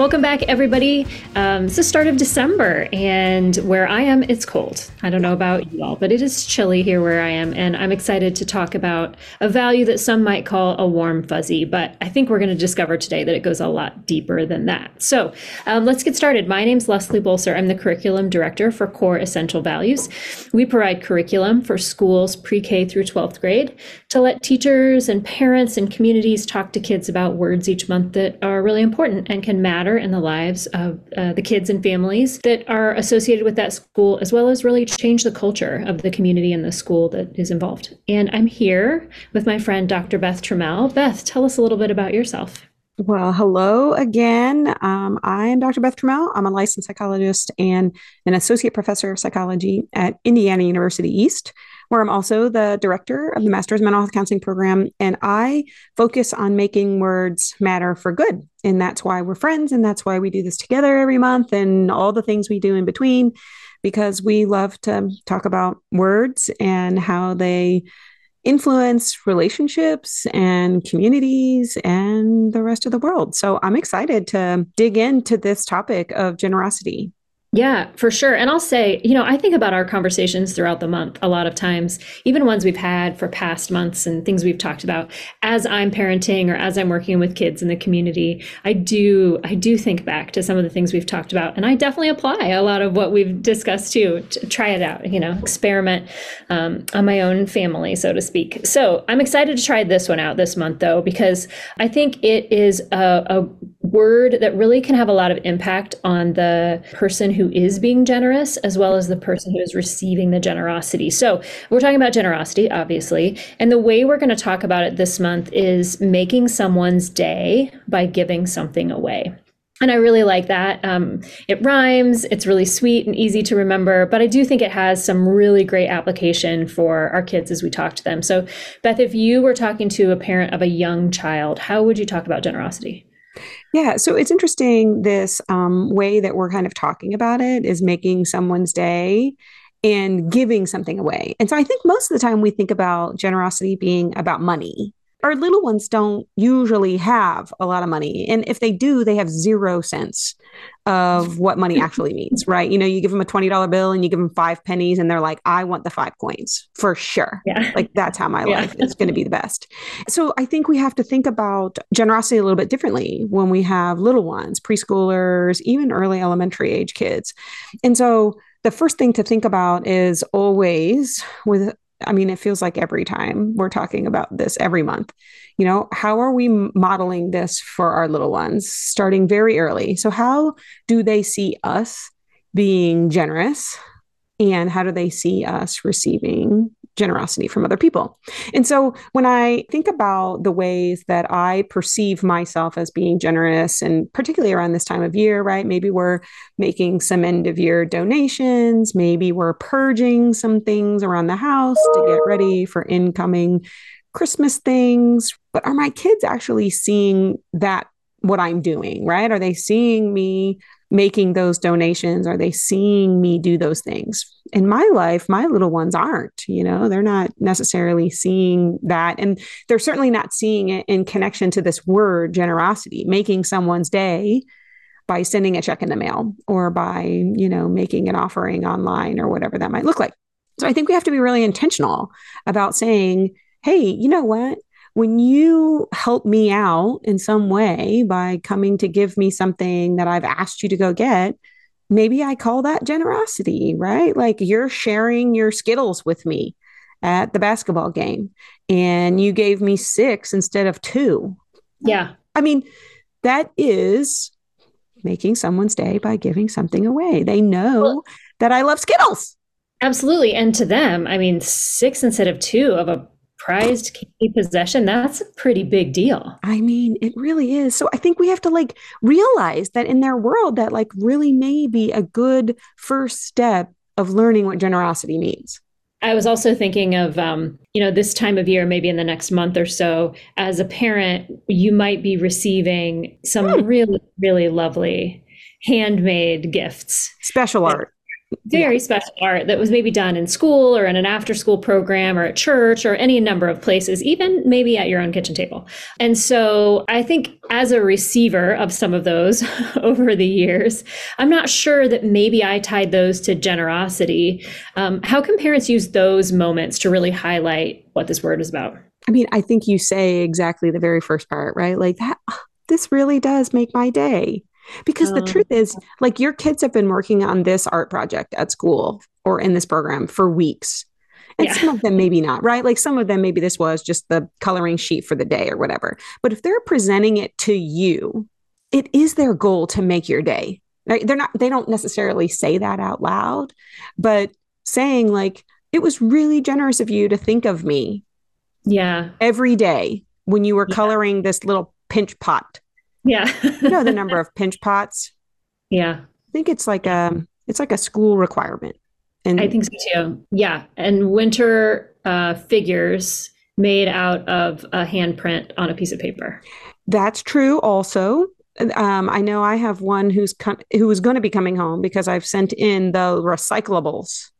Welcome back, everybody. Um, it's the start of December, and where I am, it's cold. I don't know about you all, but it is chilly here where I am, and I'm excited to talk about a value that some might call a warm fuzzy, but I think we're going to discover today that it goes a lot deeper than that. So um, let's get started. My name is Leslie Bolser. I'm the Curriculum Director for Core Essential Values. We provide curriculum for schools pre K through 12th grade to let teachers and parents and communities talk to kids about words each month that are really important and can matter matter in the lives of uh, the kids and families that are associated with that school, as well as really change the culture of the community and the school that is involved. And I'm here with my friend, Dr. Beth Trammell. Beth, tell us a little bit about yourself. Well, hello again. Um, I am Dr. Beth Trammell. I'm a licensed psychologist and an associate professor of psychology at Indiana University East where I'm also the director of the Master's Mental Health Counseling Program. And I focus on making words matter for good. And that's why we're friends. And that's why we do this together every month and all the things we do in between, because we love to talk about words and how they influence relationships and communities and the rest of the world. So I'm excited to dig into this topic of generosity. Yeah, for sure. And I'll say, you know, I think about our conversations throughout the month a lot of times, even ones we've had for past months and things we've talked about as I'm parenting or as I'm working with kids in the community. I do I do think back to some of the things we've talked about and I definitely apply a lot of what we've discussed too. To try it out, you know, experiment um, on my own family, so to speak. So I'm excited to try this one out this month though, because I think it is a, a word that really can have a lot of impact on the person who is being generous as well as the person who is receiving the generosity. So, we're talking about generosity, obviously. And the way we're going to talk about it this month is making someone's day by giving something away. And I really like that. Um, it rhymes, it's really sweet and easy to remember, but I do think it has some really great application for our kids as we talk to them. So, Beth, if you were talking to a parent of a young child, how would you talk about generosity? Yeah, so it's interesting this um, way that we're kind of talking about it is making someone's day and giving something away. And so I think most of the time we think about generosity being about money our little ones don't usually have a lot of money. And if they do, they have zero sense of what money actually means, right? You know, you give them a $20 bill and you give them five pennies and they're like, I want the five coins for sure. Yeah. Like that's how my yeah. life is going to be the best. So I think we have to think about generosity a little bit differently when we have little ones, preschoolers, even early elementary age kids. And so the first thing to think about is always with I mean, it feels like every time we're talking about this every month. You know, how are we modeling this for our little ones starting very early? So, how do they see us being generous? And how do they see us receiving generosity from other people. And so when I think about the ways that I perceive myself as being generous, and particularly around this time of year, right? Maybe we're making some end of year donations, maybe we're purging some things around the house to get ready for incoming Christmas things. But are my kids actually seeing that? What I'm doing, right? Are they seeing me making those donations? Are they seeing me do those things? In my life, my little ones aren't, you know, they're not necessarily seeing that. And they're certainly not seeing it in connection to this word generosity, making someone's day by sending a check in the mail or by, you know, making an offering online or whatever that might look like. So I think we have to be really intentional about saying, hey, you know what? When you help me out in some way by coming to give me something that I've asked you to go get, maybe I call that generosity, right? Like you're sharing your Skittles with me at the basketball game and you gave me six instead of two. Yeah. I mean, that is making someone's day by giving something away. They know well, that I love Skittles. Absolutely. And to them, I mean, six instead of two of a prized key possession that's a pretty big deal i mean it really is so i think we have to like realize that in their world that like really may be a good first step of learning what generosity means I was also thinking of, um, you know, this time of year, maybe in the next month or so, as a parent, you might be receiving some mm. really, really lovely handmade gifts. Special art very yeah. special art that was maybe done in school or in an after school program or at church or any number of places, even maybe at your own kitchen table. And so I think as a receiver of some of those over the years, I'm not sure that maybe I tied those to generosity. Um, how can parents use those moments to really highlight what this word is about? I mean, I think you say exactly the very first part, right? Like that, this really does make my day. Because the truth is, um, like your kids have been working on this art project at school or in this program for weeks. And yeah. some of them maybe not, right? Like some of them maybe this was just the coloring sheet for the day or whatever. But if they're presenting it to you, it is their goal to make your day. Right? They're not they don't necessarily say that out loud, but saying like it was really generous of you to think of me. Yeah. Every day when you were yeah. coloring this little pinch pot yeah. you know the number of pinch pots? Yeah. I think it's like a it's like a school requirement. And I think so too. Yeah. And winter uh, figures made out of a handprint on a piece of paper. That's true also. Um, I know I have one who's com- who is going to be coming home because I've sent in the recyclables.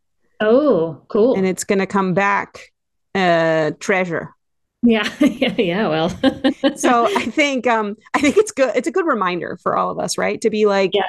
Oh, cool! And it's going to come back uh, treasure. Yeah, yeah, yeah. Well, so I think um, I think it's good. It's a good reminder for all of us, right? To be like, yeah.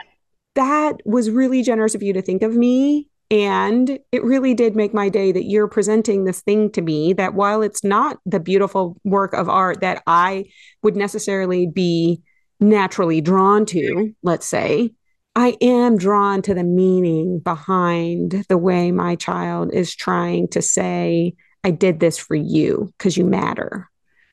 that was really generous of you to think of me, and it really did make my day that you're presenting this thing to me. That while it's not the beautiful work of art that I would necessarily be naturally drawn to, let's say, I am drawn to the meaning behind the way my child is trying to say I did this for you because you matter.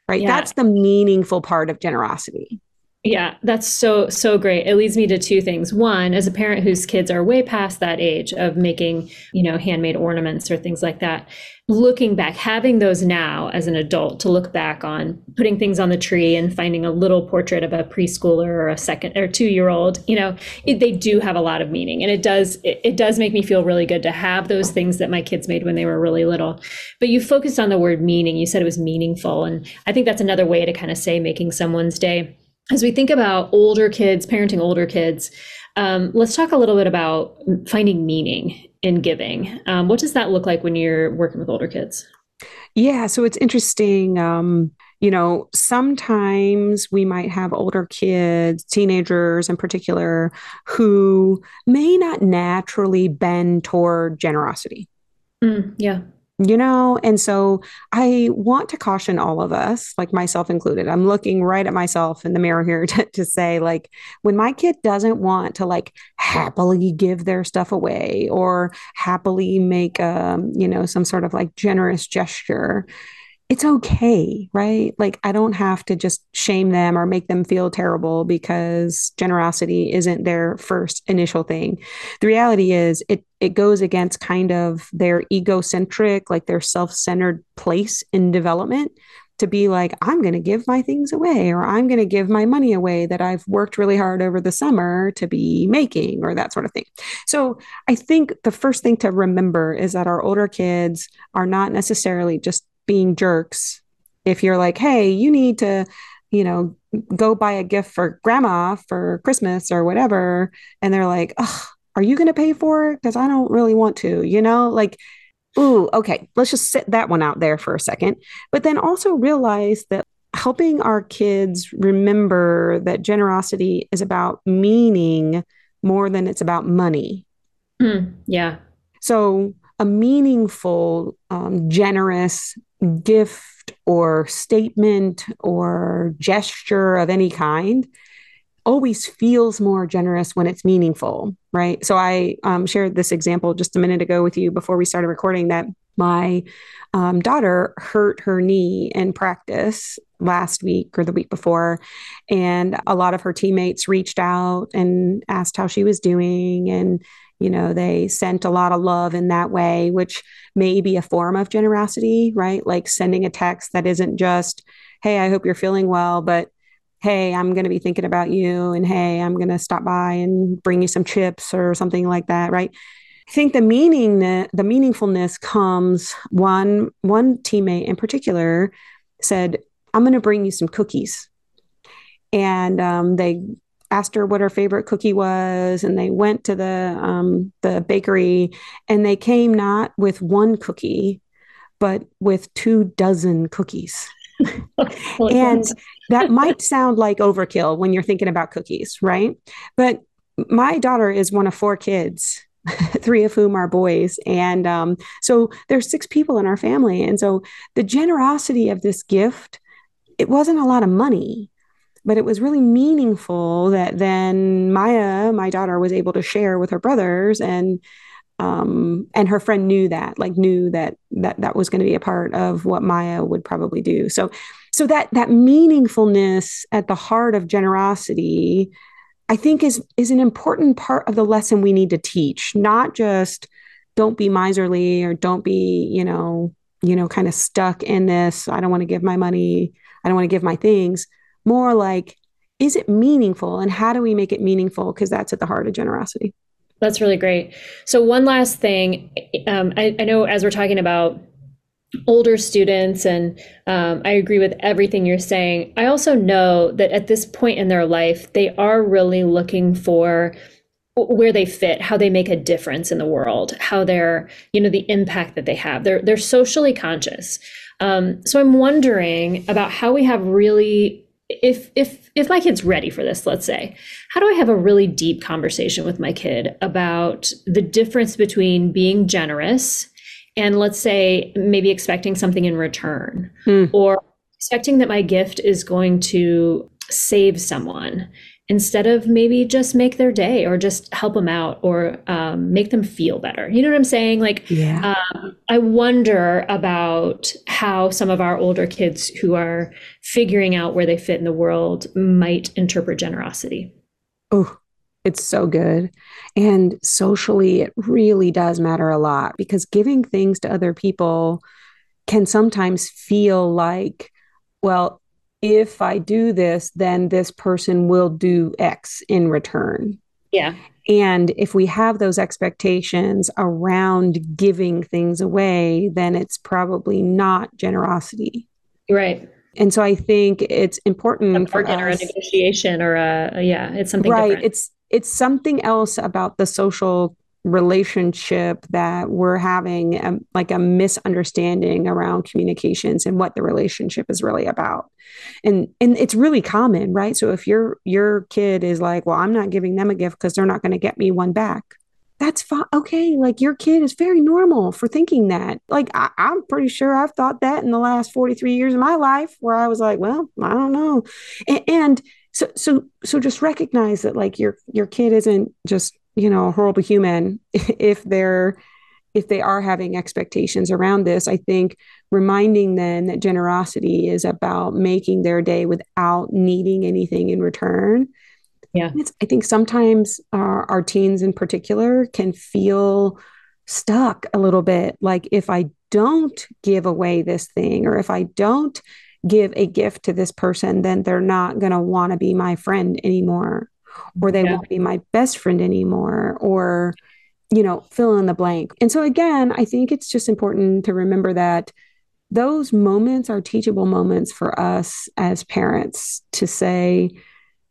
Right. Yeah. That's the meaningful part of generosity. Yeah, that's so, so great. It leads me to two things. One, as a parent whose kids are way past that age of making, you know, handmade ornaments or things like that, looking back, having those now as an adult to look back on putting things on the tree and finding a little portrait of a preschooler or a second or two year old, you know, it, they do have a lot of meaning. And it does, it, it does make me feel really good to have those things that my kids made when they were really little. But you focused on the word meaning. You said it was meaningful. And I think that's another way to kind of say making someone's day as we think about older kids, parenting older kids, um, let's talk a little bit about finding meaning in giving. Um, what does that look like when you're working with older kids? Yeah, so it's interesting. Um, you know, sometimes we might have older kids, teenagers in particular, who may not naturally bend toward generosity. Mm, yeah you know and so i want to caution all of us like myself included i'm looking right at myself in the mirror here to, to say like when my kid doesn't want to like happily give their stuff away or happily make um you know some sort of like generous gesture it's okay, right? Like, I don't have to just shame them or make them feel terrible because generosity isn't their first initial thing. The reality is, it it goes against kind of their egocentric, like their self centered place in development to be like, I'm going to give my things away, or I'm going to give my money away that I've worked really hard over the summer to be making, or that sort of thing. So I think the first thing to remember is that our older kids are not necessarily just being jerks if you're like, hey, you need to, you know, go buy a gift for grandma for Christmas or whatever. And they're like, are you going to pay for it? Because I don't really want to, you know, like, ooh, okay, let's just sit that one out there for a second. But then also realize that helping our kids remember that generosity is about meaning more than it's about money. Mm, yeah. So, a meaningful, um, generous, gift or statement or gesture of any kind always feels more generous when it's meaningful, right? So I um, shared this example just a minute ago with you before we started recording that my um, daughter hurt her knee in practice last week or the week before. And a lot of her teammates reached out and asked how she was doing. And you know they sent a lot of love in that way which may be a form of generosity right? Like sending a text that isn't just hey i hope you're feeling well but hey i'm going to be thinking about you and hey i'm going to stop by and bring you some chips or something like that right? I think the meaning the meaningfulness comes one one teammate in particular said i'm going to bring you some cookies. And um, they asked her what her favorite cookie was, and they went to the um, the bakery, and they came not with one cookie, but with two dozen cookies. and that might sound like overkill when you're thinking about cookies, right? But my daughter is one of four kids, three of whom are boys. And um, so there's six people in our family. And so the generosity of this gift, it wasn't a lot of money, but it was really meaningful that then Maya, my daughter, was able to share with her brothers and um, and her friend knew that like knew that that that was going to be a part of what Maya would probably do. So so that that meaningfulness at the heart of generosity I think is is an important part of the lesson we need to teach not just don't be miserly or don't be you know you know kind of stuck in this I don't want to give my money I don't want to give my things more like is it meaningful and how do we make it meaningful because that's at the heart of generosity that's really great. So one last thing, um, I, I, know as we're talking about older students, and um, I agree with everything you're saying. I also know that at this point in their life, they are really looking for where they fit, how they make a difference in the world, how they're, you know, the impact that they have. They're they're socially conscious. Um, so I'm wondering about how we have really if if if my kid's ready for this let's say how do i have a really deep conversation with my kid about the difference between being generous and let's say maybe expecting something in return hmm. or expecting that my gift is going to save someone instead of maybe just make their day or just help them out or um, make them feel better. You know what I'm saying? Like, yeah. um, I wonder about how some of our older kids who are figuring out where they fit in the world might interpret generosity. Oh, it's so good. And socially, it really does matter a lot because giving things to other people can sometimes feel like, well, if I do this, then this person will do X in return. Yeah. And if we have those expectations around giving things away, then it's probably not generosity. Right. And so I think it's important a bargain or a negotiation or a, a yeah, it's something right. Different. It's it's something else about the social relationship that we're having a, um, like a misunderstanding around communications and what the relationship is really about. And and it's really common right? So if your your kid is like well i'm not giving them a gift because they're not going to get me one back that's fine okay like your kid is very normal for thinking that. Like I, i'm pretty sure i've thought that in the last 43 years of my life where i was like well i don't know. And, and so so so just recognize that like your your kid isn't just you know a horrible human if they're if they are having expectations around this i think reminding them that generosity is about making their day without needing anything in return. Yeah. It's, i think sometimes our, our teens in particular can feel stuck a little bit. Like if i don't give away this thing or if i don't give a gift to this person then they're not going to want to be my friend anymore or they yeah. won't be my best friend anymore or you know fill in the blank and so again i think it's just important to remember that those moments are teachable moments for us as parents to say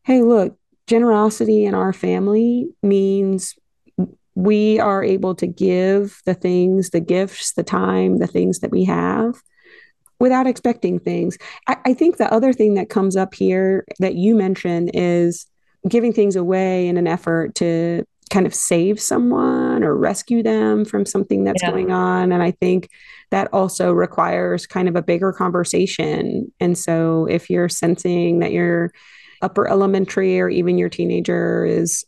hey look generosity in our family means we are able to give the things the gifts the time the things that we have without expecting things I, I think the other thing that comes up here that you mentioned is giving things away in an effort to kind of save someone or rescue them from something that's yeah. going on. And I think that also requires kind of a bigger conversation. And so if you're sensing that your upper elementary or even your teenager is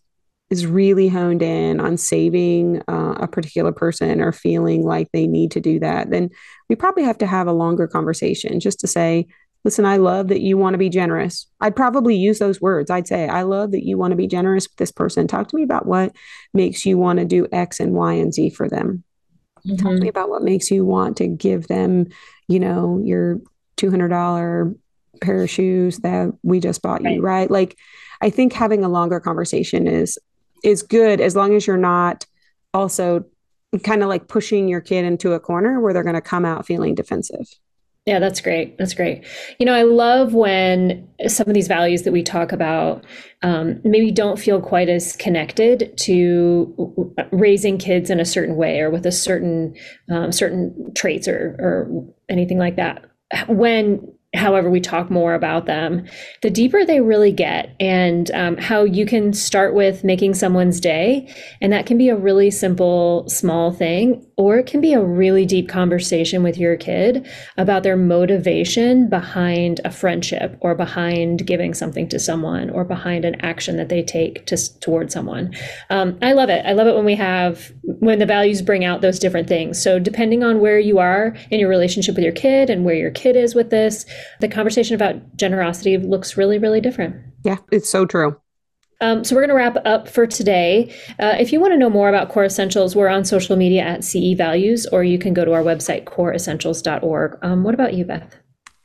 is really honed in on saving uh, a particular person or feeling like they need to do that, then we probably have to have a longer conversation just to say, listen, I love that you want to be generous. I'd probably use those words. I'd say, I love that you want to be generous with this person. Talk to me about what makes you want to do X and Y and Z for them. Mm-hmm. Talk to me mm-hmm. about what makes you want to give them, you know, your $200 pair of shoes that we just bought right. you, right? Like, I think having a longer conversation is is good as long as you're not also kind of like pushing your kid into a corner where they're going to come out feeling defensive. Yeah, that's great. That's great. You know, I love when some of these values that we talk about um, maybe don't feel quite as connected to raising kids in a certain way or with a certain um, certain traits or or anything like that. When however we talk more about them the deeper they really get and um, how you can start with making someone's day. And that can be a really simple small thing or it can be a really deep conversation with your kid about their motivation behind a friendship or behind giving something to someone or behind an action that they take to, towards someone. Um, i love it. I love it when we have when the values bring out those different things. So depending on where you are in your relationship with your kid and where your kid is with this the conversation about generosity looks really, really different. Yeah, it's so true. Um, so we're going to wrap up for today. Uh, if you want to know more about Core Essentials, we're on social media at CE Values, or you can go to our website, coreessentials.org. Um, what about you, Beth?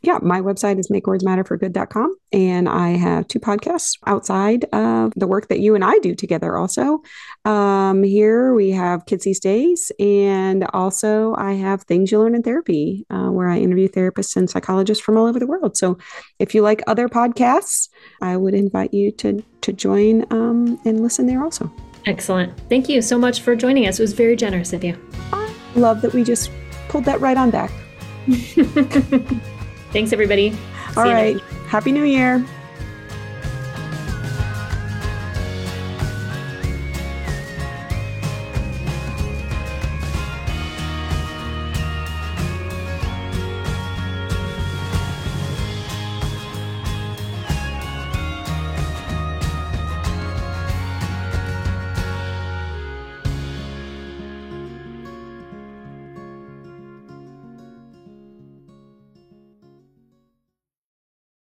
Yeah, my website is makewordsmatterforgood.com. And I have two podcasts outside of the work that you and I do together also. Um, here we have Kids These Days. And also I have Things You Learn in Therapy, uh, where I interview therapists and psychologists from all over the world. So if you like other podcasts, I would invite you to, to join um, and listen there also. Excellent. Thank you so much for joining us. It was very generous of you. I love that we just pulled that right on back. Thanks, everybody. All right. Happy New Year.